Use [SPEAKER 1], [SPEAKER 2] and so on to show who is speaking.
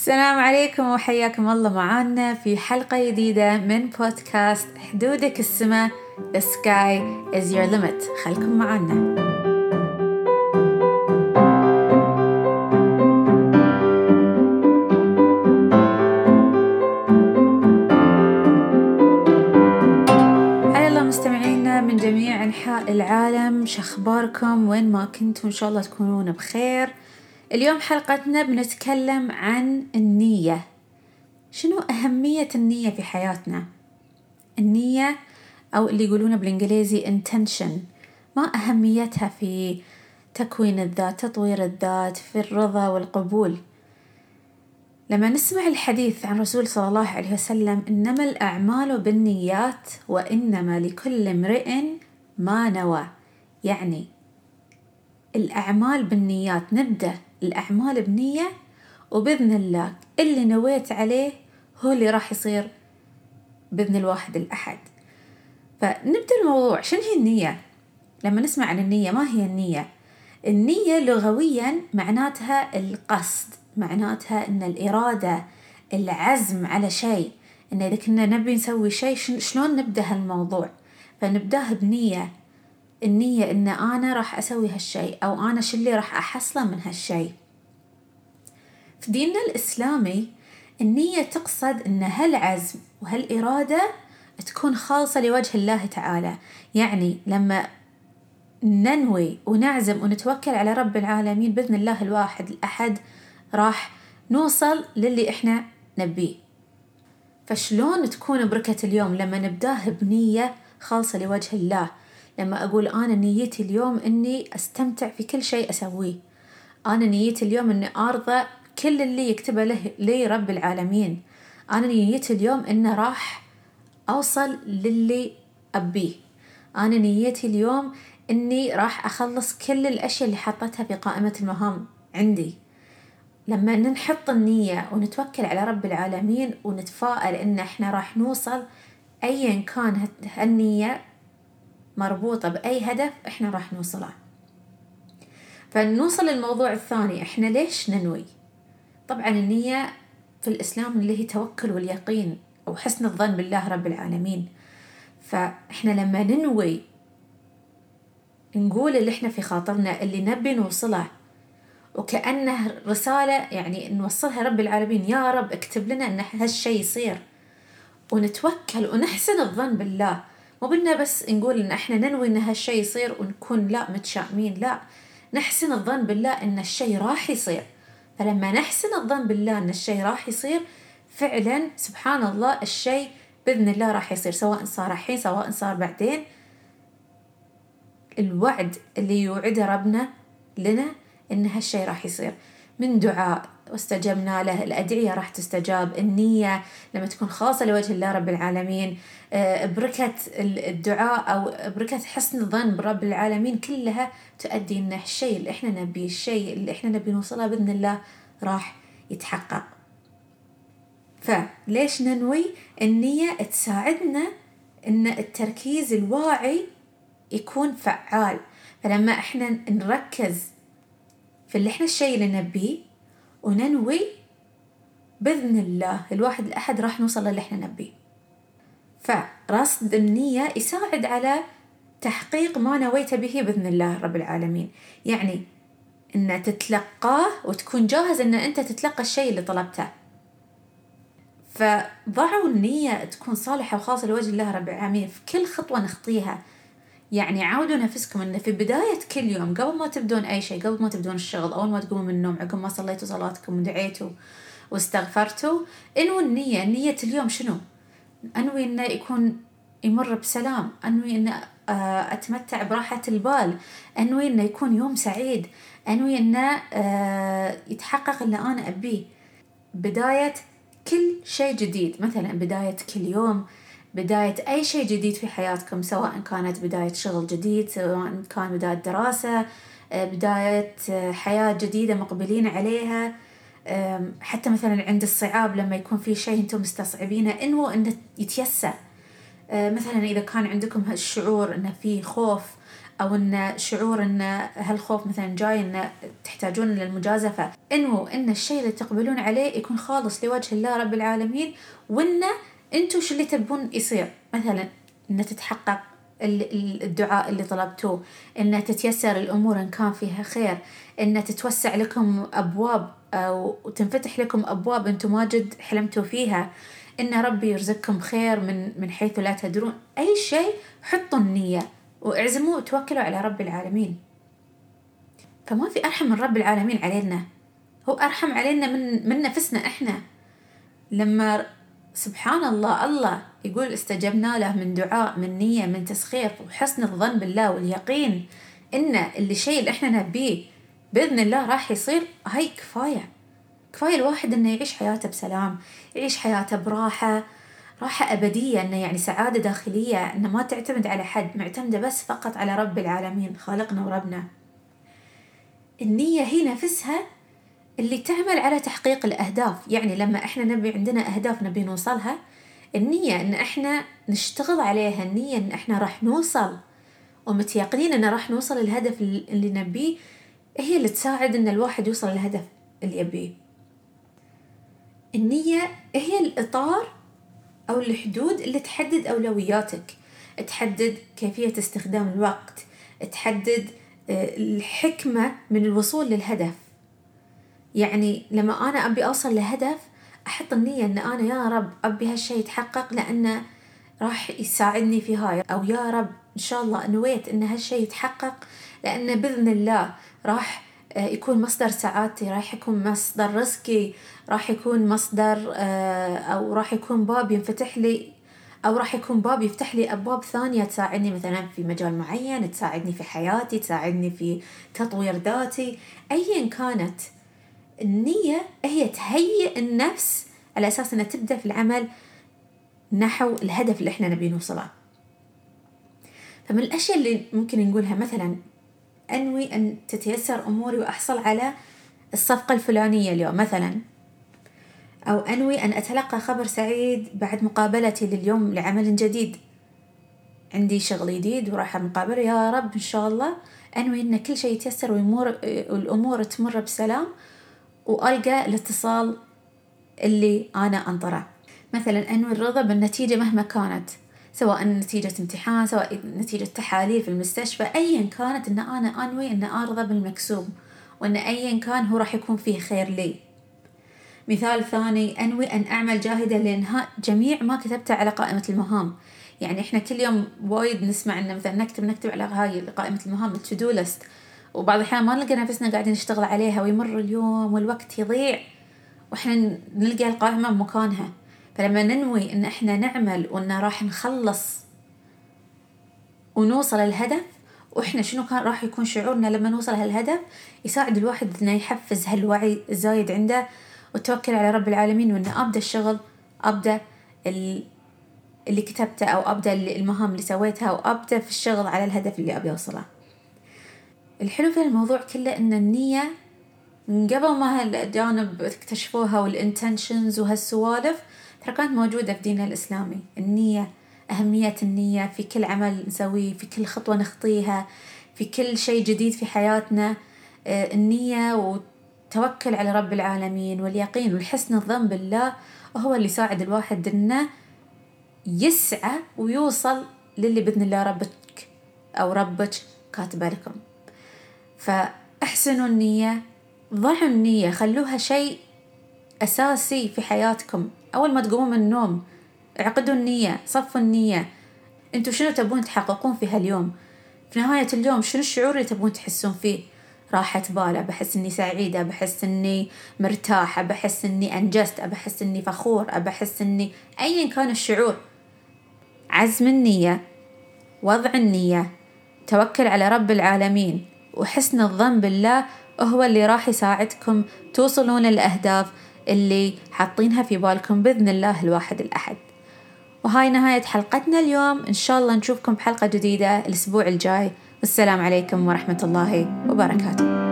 [SPEAKER 1] السلام عليكم وحياكم الله معانا في حلقة جديدة من بودكاست حدودك السماء The sky is your limit. خلكم معانا. مستمعينا من جميع أنحاء العالم شخباركم؟ وين ما كنتم إن شاء الله تكونون بخير. اليوم حلقتنا بنتكلم عن النية. شنو أهمية النية في حياتنا؟ النية أو اللي يقولونه بالإنجليزي intention. ما أهميتها في تكوين الذات تطوير الذات في الرضا والقبول. لما نسمع الحديث عن رسول صلى الله عليه وسلم إنما الأعمال بالنيات وإنما لكل امرئ ما نوى. يعني الأعمال بالنيات نبدأ الأعمال بنية وبإذن الله اللي نويت عليه هو اللي راح يصير بإذن الواحد الأحد. فنبدأ الموضوع شنو هي النية؟ لما نسمع عن النية ما هي النية؟ النية لغويا معناتها القصد معناتها إن الإرادة العزم على شيء. إن إذا كنا نبي نسوي شيء شلون نبدأ هالموضوع؟ فنبداه بنية. النية إن أنا راح أسوي هالشيء أو أنا شو اللي راح أحصله من هالشيء. في ديننا الاسلامي النية تقصد إن هالعزم وهالإرادة تكون خالصة لوجه الله تعالى. يعني لما ننوي ونعزم ونتوكل على رب العالمين بإذن الله الواحد الأحد راح نوصل للي إحنا نبيه. فشلون تكون بركة اليوم لما نبداه بنية خالصة لوجه الله؟ لما أقول أنا نيتي اليوم إني أستمتع في كل شيء أسويه. أنا نيتي اليوم إني أرضى كل اللي يكتبه له لي رب العالمين. أنا نيتي اليوم إنه راح أوصل للي أبيه. أنا نيتي اليوم إني راح أخلص كل الأشياء اللي حطيتها في قائمة المهام عندي. لما نحط النية ونتوكل على رب العالمين ونتفائل إن إحنا راح نوصل أيا كان هالنية مربوطة بأي هدف إحنا راح نوصله. فنوصل للموضوع الثاني إحنا ليش ننوي؟ طبعا النية في الإسلام اللي هي توكل واليقين أو حسن الظن بالله رب العالمين. فإحنا لما ننوي نقول اللي إحنا في خاطرنا اللي نبي نوصله وكأنه رسالة يعني نوصلها رب العالمين يا رب اكتب لنا إن هالشي يصير. ونتوكل ونحسن الظن بالله. مو بدنا بس نقول إن إحنا ننوي إن هالشي يصير ونكون لا متشائمين لا. نحسن الظن بالله إن الشي راح يصير. فلما نحسن الظن بالله إن الشي راح يصير فعلا سبحان الله الشي بإذن الله راح يصير سواء صار الحين سواء صار بعدين. الوعد اللي يوعده ربنا لنا إن هالشي راح يصير. من دعاء واستجبنا له. الأدعية راح تستجاب. النية لما تكون خاصة لوجه الله رب العالمين. بركة الدعاء أو بركة حسن الظن برب العالمين كلها تؤدي إن الشيء اللي إحنا نبيه الشيء اللي إحنا نبي نوصله بإذن الله راح يتحقق. فليش ننوي؟ النية تساعدنا إن التركيز الواعي يكون فعال. فلما إحنا نركز في اللي إحنا الشيء اللي نبيه وننوي بإذن الله الواحد الأحد راح نوصل للي إحنا نبيه. فرصد النية يساعد على تحقيق ما نويت به بإذن الله رب العالمين. يعني إن تتلقاه وتكون جاهز إن أنت تتلقى الشيء اللي طلبته. فضعوا النية تكون صالحة وخاصة لوجه الله رب العالمين. في كل خطوة نخطيها يعني عودوا نفسكم إن في بداية كل يوم قبل ما تبدون أي شيء قبل ما تبدون الشغل أول ما تقوموا من النوم عقب ما صليتوا صلاتكم ودعيتوا واستغفرتوا انووا النية نية اليوم شنو؟ أنوي إنه يكون يمر بسلام أنوي إنه أتمتع براحة البال أنوي إنه يكون يوم سعيد أنوي إنه يتحقق اللي أنا أبيه. بداية كل شيء جديد مثلا بداية كل يوم بداية أي شيء جديد في حياتكم سواء كانت بداية شغل جديد سواء كان بداية دراسة بداية حياة جديدة مقبلين عليها حتى مثلا عند الصعاب لما يكون في شيء أنتم مستصعبينه إنه إنه يتيسر. مثلا إذا كان عندكم هالشعور انه في خوف أو أن شعور أن هالخوف مثلا جاي أن تحتاجون للمجازفة انووا أن الشيء اللي تقبلون عليه يكون خالص لوجه الله رب العالمين وأن أنتوا شو اللي تبون يصير؟ مثلا أن تتحقق الدعاء اللي طلبتوه أن تتيسر الأمور إن كان فيها خير أن تتوسع لكم أبواب أو تنفتح لكم أبواب أنتم ما جد حلمتوا فيها إن ربي يرزقكم خير من من حيث لا تدرون. أي شيء حطوا النية واعزموا وتوكلوا على رب العالمين. فما في أرحم من رب العالمين علينا. هو أرحم علينا من من نفسنا إحنا. لما سبحان الله الله يقول استجبنا له من دعاء من نية من تسخير وحسن الظن بالله واليقين. إن اللي شيء اللي إحنا نبيه بإذن الله راح يصير هاي كفاية. كفاية الواحد إنه يعيش حياته بسلام يعيش حياته براحة راحة أبدية إنه يعني سعادة داخلية إنه ما تعتمد على حد معتمدة بس فقط على رب العالمين خالقنا وربنا. النية هي نفسها اللي تعمل على تحقيق الأهداف. يعني لما إحنا نبي عندنا أهداف نبي نوصلها النية إن إحنا نشتغل عليها النية إن إحنا راح نوصل. ومتيقنين إن راح نوصل الهدف اللي نبيه هي اللي تساعد إن الواحد يوصل للهدف اللي يبيه. النية هي الإطار أو الحدود اللي تحدد أولوياتك. تحدد كيفية استخدام الوقت. تحدد آه، الحكمة من الوصول للهدف. يعني لما أنا أبي أوصل لهدف أحط النية أن أنا يا رب أبي هالشي يتحقق لأنه راح يساعدني في هاي. أو يا رب إن شاء الله نويت أن هالشي يتحقق لأنه بإذن الله راح آه، يكون مصدر سعادتي راح يكون مصدر رزقي راح يكون مصدر آه، أو راح يكون باب ينفتح لي أو راح يكون باب يفتح لي أبواب ثانية تساعدني مثلا في مجال معين تساعدني في حياتي تساعدني في تطوير ذاتي. أيا كانت النية هي تهيئ النفس على أساس أنها تبدأ في العمل نحو الهدف اللي إحنا نبي نوصله. فمن الأشياء اللي ممكن نقولها مثلا أنوي أن تتيسر أموري وأحصل على الصفقة الفلانية اليوم مثلا أو أنوي أن أتلقى خبر سعيد بعد مقابلتي لليوم لعمل جديد. عندي شغل جديد وراح المقابلة يا رب إن شاء الله أنوي أن كل شيء يتيسر والأمور تمر بسلام. وألقى الاتصال اللي أنا أنطره. مثلا أنوي الرضا بالنتيجة مهما كانت سواء نتيجة امتحان سواء نتيجة تحاليل في المستشفى أيا كانت أن أنا أنوي أن أرضى بالمكسوب وأن أيا كان هو راح يكون فيه خير لي. مثال ثاني أنوي أن أعمل جاهدة لإنهاء جميع ما كتبته على قائمة المهام. يعني إحنا كل يوم وايد نسمع إن مثلا نكتب نكتب على هاي قائمة المهام التو وبعض الأحيان ما نلقى نفسنا قاعدين نشتغل عليها ويمر اليوم والوقت يضيع وإحنا نلقى القائمة بمكانها فلما ننوي إن إحنا نعمل وإن راح نخلص ونوصل الهدف وإحنا شنو كان راح يكون شعورنا لما نوصل هالهدف؟ يساعد الواحد إنه يحفز هالوعي الزايد عنده وتوكل على رب العالمين وإنه أبدأ الشغل أبدأ اللي كتبته أو أبدأ المهام اللي سويتها وأبدأ في الشغل على الهدف اللي أبي أوصله. الحلو في الموضوع كله إن النية من قبل ما هالأجانب اكتشفوها والإنتنشنز وهالسوالف ترى كانت موجودة في ديننا الإسلامي. النية أهمية النية في كل عمل نسويه في كل خطوة نخطيها في كل شيء جديد في حياتنا. آه، النية وتوكل على رب العالمين واليقين والحسن الظن بالله هو اللي يساعد الواحد إنه يسعى ويوصل للي بإذن الله ربك أو ربك كاتبه لكم. فأحسنوا النية ضعوا النية خلوها شيء أساسي في حياتكم. أول ما تقومون من النوم اعقدوا النية صفوا النية. أنتوا شنو تبون تحققون في هاليوم؟ في نهاية اليوم شنو الشعور اللي تبون تحسون فيه؟ راحة بال بحس إني سعيدة بحس إني مرتاحة بحس إني أنجزت بحس إني فخور بحس إني أيا كان الشعور. عزم النية وضع النية توكل على رب العالمين. وحسن الظن بالله هو اللي راح يساعدكم توصلون الأهداف اللي حاطينها في بالكم بإذن الله الواحد الأحد. وهاي نهاية حلقتنا اليوم. إن شاء الله نشوفكم بحلقة جديدة الأسبوع الجاي. والسلام عليكم ورحمة الله وبركاته.